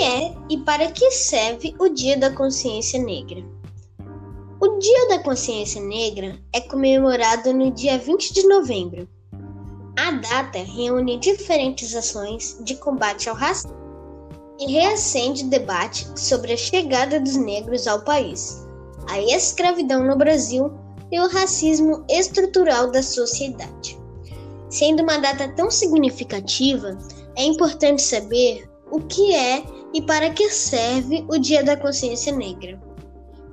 é e para que serve o Dia da Consciência Negra? O Dia da Consciência Negra é comemorado no dia 20 de novembro. A data reúne diferentes ações de combate ao racismo e reacende debate sobre a chegada dos negros ao país, a escravidão no Brasil e o racismo estrutural da sociedade. Sendo uma data tão significativa, é importante saber o que é e para que serve o Dia da Consciência Negra.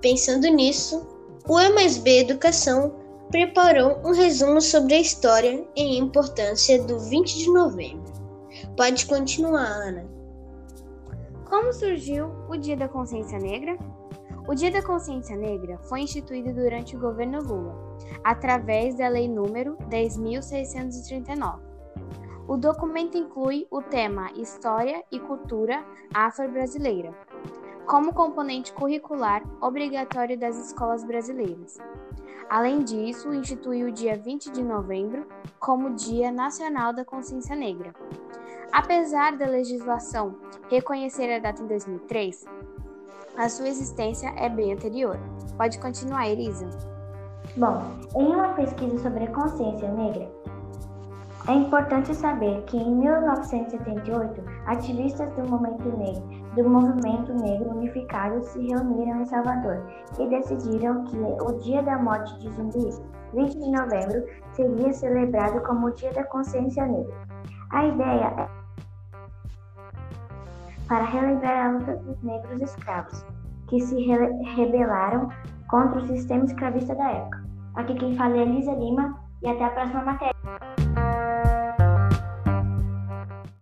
Pensando nisso, o E mais B Educação preparou um resumo sobre a história e importância do 20 de novembro. Pode continuar, Ana. Como surgiu o Dia da Consciência Negra? O Dia da Consciência Negra foi instituído durante o governo Lula, através da Lei número 10.639. O documento inclui o tema História e Cultura Afro-Brasileira, como componente curricular obrigatório das escolas brasileiras. Além disso, institui o dia 20 de novembro como Dia Nacional da Consciência Negra. Apesar da legislação reconhecer a data em 2003, a sua existência é bem anterior. Pode continuar, Elisa. Bom, em uma pesquisa sobre a consciência negra, é importante saber que em 1978, ativistas do movimento negro, do movimento negro unificado se reuniram em Salvador e decidiram que o dia da morte de Zumbi, 20 de novembro, seria celebrado como o Dia da Consciência Negra. A ideia é para relembrar a luta dos negros escravos, que se re rebelaram contra o sistema escravista da época. Aqui quem fala é Elisa Lima e até a próxima matéria.